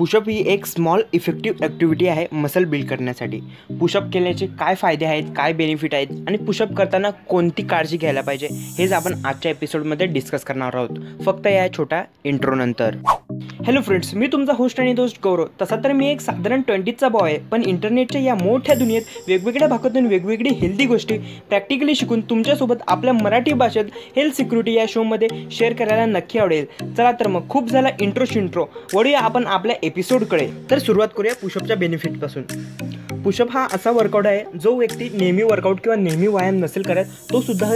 Push-up ही एक small effective activity आहे मसल बिल्ड करण्यासाठी. पुशअप केल्याचे काय फायदे आहेत काय बेनिफिट आहेत आणि पुशअप करताना कोणती काळजी घ्यायला पाहिजे हेच आपण आजच्या एपिसोडमध्ये डिस्कस करणार आहोत. फक्त या छोट्या इंट्रोनंतर हॅलो फ्रेंड्स मी तुमचा होस्ट आणि दोस्त गौरव. तसा तर मी एक साधारण ट्वेंटीचा बॉय आहे पण इंटरनेटच्या या मोठ्या दुनियेत वेगवेगळ्या भागातून वेगवेगळी हेल्दी गोष्टी प्रॅक्टिकली शिकून तुमच्यासोबत आपल्या मराठी भाषेत हेल्थ सिक्युरिटी या शोमध्ये शेअर करायला नक्की आवडेल. चला तर मग खूप झाला इंट्रो शिंट्रो वळूया आपण आपल्या एपिसोडकडे तर सुरुवात करूया पुशअपच्या बेनिफिटपासून पुशअप हा असा वर्कआउट आहे जो व्यक्ती नेहमी वर्कआउट किंवा नेहमी व्यायाम नसेल करत तो सुद्धा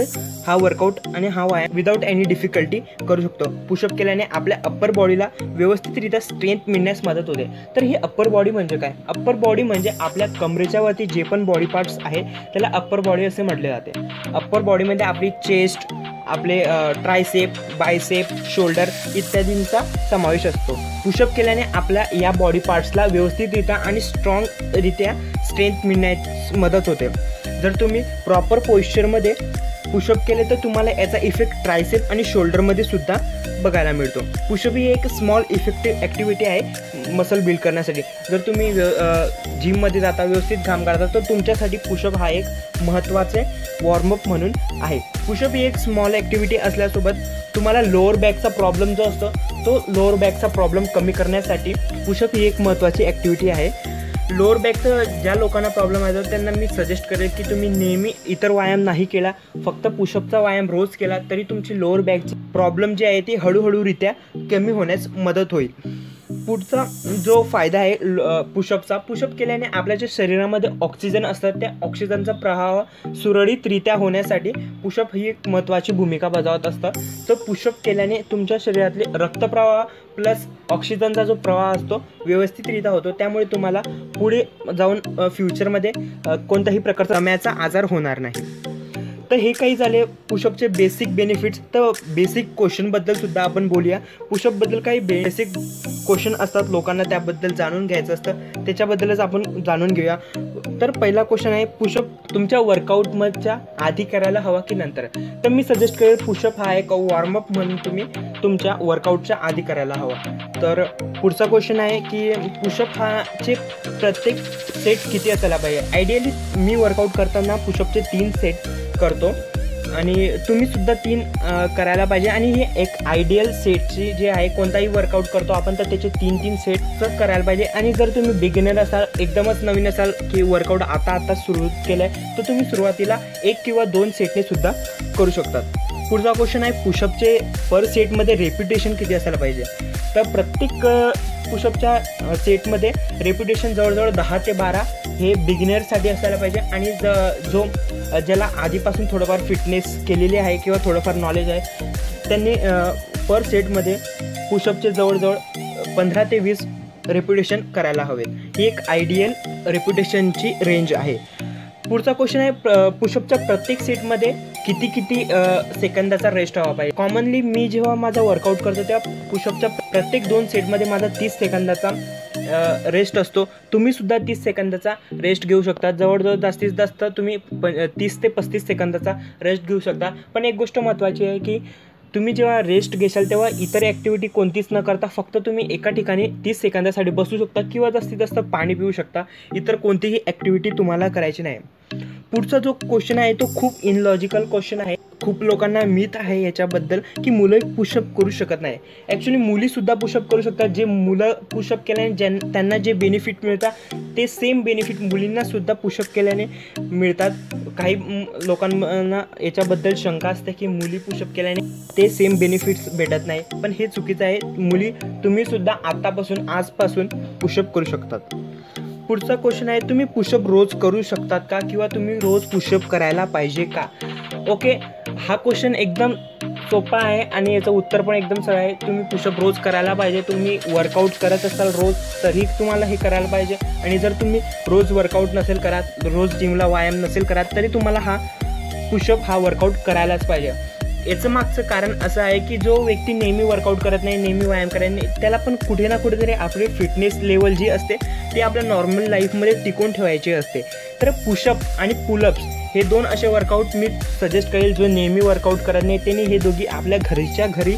हा वर्कआउट आणि हा व्यायाम विदाऊट एनी डिफिकल्टी करू शकतो. पुशअप केल्याने आपल्या अप्पर बॉडीला व्यवस्थितरित्या स्ट्रेंथ मिळण्यास मदत होते. तर ही अप्पर बॉडी म्हणजे काय? अप्पर बॉडी म्हणजे आपल्या कमरेच्या वरती जे पण बॉडी पार्ट्स आहे त्याला अप्पर बॉडी असे म्हटले जाते. अप्पर बॉडीमध्ये आपली चेस्ट आपले ट्रायसेप बायसेप शोल्डर इत्यादींचा समावेश असतो. पुशअप केल्याने आपल्या या बॉडी पार्ट्सला व्यवस्थितरित्या आणि स्ट्रॉंगरित्या स्ट्रेंथ मिळण्यास मदत होते. जर तुम्ही प्रॉपर पोश्चरमध्ये पुशअप केले तर तुम्हाला याचा इफेक्ट ट्रायसेप आणि शोल्डरमध्ये सुद्धा बघायला मिळतो. पुशअप ही एक स्मॉल इफेक्टिव्ह ॲक्टिव्हिटी आहे मसल बिल्ड करण्यासाठी. जर तुम्ही जिममध्ये जाता व्यवस्थित काम करता तर तुमच्यासाठी पुशअप हा एक महत्त्वाचे वॉर्मअप म्हणून आहे. पुशअप ही एक स्मॉल ॲक्टिव्हिटी असल्यासोबत तुम्हाला लोअर बॅकचा प्रॉब्लेम जो असतो तो लोअर बॅकचा प्रॉब्लेम कमी करण्यासाठी पुशअप ही एक महत्त्वाची ॲक्टिव्हिटी आहे. लोअर बॅकचं ज्या लोकांना प्रॉब्लेम आहे त्यांना मी सजेस्ट करेल की तुम्ही नेहमी इतर व्यायाम नाही केला फक्त पुशअपचा व्यायाम रोज केला तरी तुमची लोअर बॅकची प्रॉब्लेम जी आहे ती हळूहळूरित्या कमी होण्यास मदत होईल. पुढचा जो फायदा आहे पुशअपचा पुशअप केल्याने आपल्या जे शरीरामध्ये ऑक्सिजन असतात त्या ऑक्सिजनचा प्रवाह सुरळीतरित्या होण्यासाठी पुशअप ही एक महत्त्वाची भूमिका बजावत असतं. तर पुशअप केल्याने तुमच्या शरीरातले रक्तप्रवाह प्लस ऑक्सिजनचा जो प्रवाह असतो व्यवस्थितरित्या होतो. त्यामुळे तुम्हाला पुढे जाऊन फ्युचरमध्ये कोणत्याही प्रकारचा दम्याचा आजार होणार नाही. तर हे काही झाले. पुशअपचे बेसिक बेनिफिट्स तर बेसिक क्वेश्चनबद्दल सुद्धा आपण बोलूया. पुशअपबद्दल काही बेसिक क्वेश्चन असतात लोकांना त्याबद्दल जाणून घ्यायचं असतं. त्याच्याबद्दलच आपण जाणून घेऊया. तर पहिला क्वेश्चन आहे पुशअप तुमच्या वर्कआउटमधच्या आधी करायला हवा की नंतर? तर मी सजेस्ट करेल पुशअप हा एक वॉर्मअप म्हणून तुम्ही तुमच्या वर्कआउटच्या आधी करायला हवा. तर पुढचा क्वेश्चन आहे की पुशअप हाचे प्रत्येक सेट किती असायला पाहिजे? आयडियली मी वर्कआउट करताना पुशअपचे तीन सेट करतो. आणि तुम्ही सुद्धा तीन करायला पाहिजे. आणि ही एक आयडियल सेटची जे आहे कोणताही वर्कआउट करतो आपण तर त्याचे तीन तीन सेटच करायला पाहिजे. आणि जर तुम्ही बिगिनर असाल एकदमच नवीन असाल की वर्कआउट आता आता सुरू केलं आहे तर तुम्ही सुरुवातीला एक किंवा दोन सेटने सुद्धा करू शकतात. पुढचा क्वेश्चन आहे पुशअपचे पर सेटमध्ये रेप्युटेशन किती असायला पाहिजे? तर प्रत्येक पुशअपच्या सेटमध्ये रेप्युटेशन जवळजवळ दहा ते बारा हे बिगिनरसाठी असायला पाहिजे आणि ज जो ज्याला आधीपासून थोडंफार फिटनेस केलेली आहे किंवा थोडंफार नॉलेज आहे त्यांनी पर सेटमध्ये पुशअपचे जवळजवळ पंधरा ते वीस रेप्युटेशन करायला हवे. ही एक आयडियल रेप्युटेशनची रेंज आहे. पुढचा क्वेश्चन आहे पुशअपच्या प्रत्येक सेटमध्ये किती किती सेकंदाचा रेस्ट हवा पाहिजे. कॉमनली मी जेव्हा माझा वर्कआउट करतो तेव्हा पुशअपच्या प्रत्येक दोन सेटमध्ये माझा तीस सेकंदाचा रेस्ट असतो. तुम्ही सुद्धा तीस सेकंदाचा रेस्ट घेऊ शकता. जवळजवळ जास्तीत जास्त तुम्ही प तीस ते पस्तीस सेकंदाचा रेस्ट घेऊ शकता. पण एक गोष्ट महत्त्वाची आहे की तुम्ही जेव्हा रेस्ट घेशाल तेव्हा इतर ॲक्टिव्हिटी कोणतीच न करता फक्त तुम्ही एका ठिकाणी तीस सेकंदासाठी बसू शकता किंवा जास्तीत जास्त पाणी पिऊ शकता. इतर कोणतीही ॲक्टिव्हिटी तुम्हाला करायची नाही. पुढचा जो क्वेश्चन आहे तो खूप इनलॉजिकल क्वेश्चन आहे. खूप लोकांना मिथ आहे याच्याबद्दल की मुलं पुशअप करू शकत नाही. ॲक्च्युली मुलीसुद्धा पुशअप करू शकतात. जे मुलं पुशअप केल्याने ज्यां त्यांना जे बेनिफिट मिळतात ते सेम बेनिफिट मुलींनासुद्धा पुशअप केल्याने मिळतात. काही लोकांना याच्याबद्दल शंका असते की मुली पुशअप केल्याने ते सेम बेनिफिट्स भेटत नाही. पण हे चुकीचं आहे. मुली तुम्हीसुद्धा आत्तापासून आजपासून पुशअप करू शकतात. पुढचा क्वेश्चन आहे तुम्ही पुशअप रोज करू शकतात का? किंवा तुम्ही रोज पुशअप करायला पाहिजे का? ओके हा क्वेश्चन एकदम सोपा आहे आणि याचं उत्तर पण एकदम सरळ आहे. तुम्ही पुशअप रोज करायला पाहिजे. तुम्ही वर्कआउट करत असाल रोज तरी तुम्हाला हे करायला पाहिजे. आणि जर तुम्ही रोज वर्कआउट नसेल करत रोज जिमला व्यायाम नसेल करत तरी तुम्हाला हा पुशअप हा वर्कआउट करायलाच पाहिजे. याचं मागचं कारण असं आहे की जो व्यक्ती नेहमी वर्कआउट करत नाही नेहमी व्यायाम करत नाही त्याला पण कुठे ना कुठेतरी आपली फिटनेस लेवल जी असते ती आपल्या नॉर्मल लाईफमध्ये टिकून ठेवायची असते. तर पुशअप आणि पुलअप्स हे दोन असे वर्कआउट मी सजेस्ट करेल जो नेहमी वर्कआउट करत नाही त्यांनी हे दोघी आपल्या घरीच्या घरी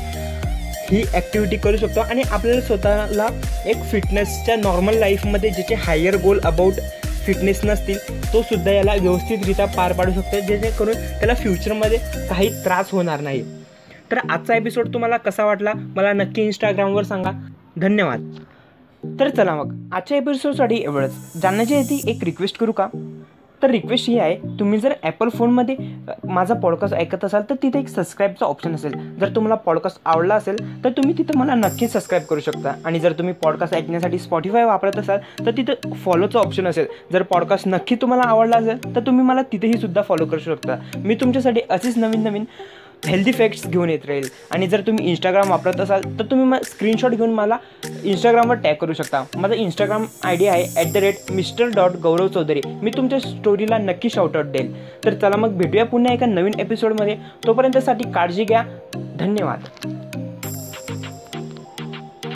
ही ॲक्टिव्हिटी करू शकतो. आणि आपल्याला स्वतःला एक फिटनेसच्या नॉर्मल लाईफमध्ये ज्याचे हायर गोल अबाउट फिटनेस नसतील तो सुद्धा याला व्यवस्थितरित्या पार पाडू शकतो जेणेकरून त्याला फ्युचरमध्ये काही त्रास होणार नाही. तर आजचा एपिसोड तुम्हाला कसा वाटला मला नक्की इंस्टाग्रामवर सांगा. धन्यवाद. तर चला मग आजच्या एपिसोडसाठी एवढंच. जाण्याची ती एक रिक्वेस्ट करू का? तर रिक्वेस्ट ही आहे तुम्ही जर ॲपल फोनमध्ये माझा पॉडकास्ट ऐकत असाल तर तिथे एक सबस्क्राईबचा ऑप्शन असेल. जर तुम्हाला पॉडकास्ट आवडला असेल तर तुम्ही तिथं मला नक्कीच सबस्क्राईब करू शकता. आणि जर तुम्ही पॉडकास्ट ऐकण्यासाठी स्पॉटीफाय वापरत असाल तर तिथं फॉलोचं ऑप्शन असेल. जर पॉडकास्ट नक्की तुम्हाला आवडला असेल तर तुम्ही मला तिथेही सुद्धा फॉलो करू शकता. मी तुमच्यासाठी असेच नवीन नवीन हेल्दी फॅक्ट्स घेऊन येत राहील. आणि जर तुम्ही इंस्टाग्राम वापरत असाल तर तुम्ही मग स्क्रीनशॉट घेऊन मला इंस्टाग्रामवर टॅग करू शकता. माझा इंस्टाग्राम आय डी आहे at the rate mister dot Gaurav Chaudhary. मी तुमच्या स्टोरीला नक्की शॉर्टआउट देईल. तर चला मग भेटूया पुन्हा एका नवीन एपिसोडमध्ये तोपर्यंतसाठी काळजी घ्या. धन्यवाद.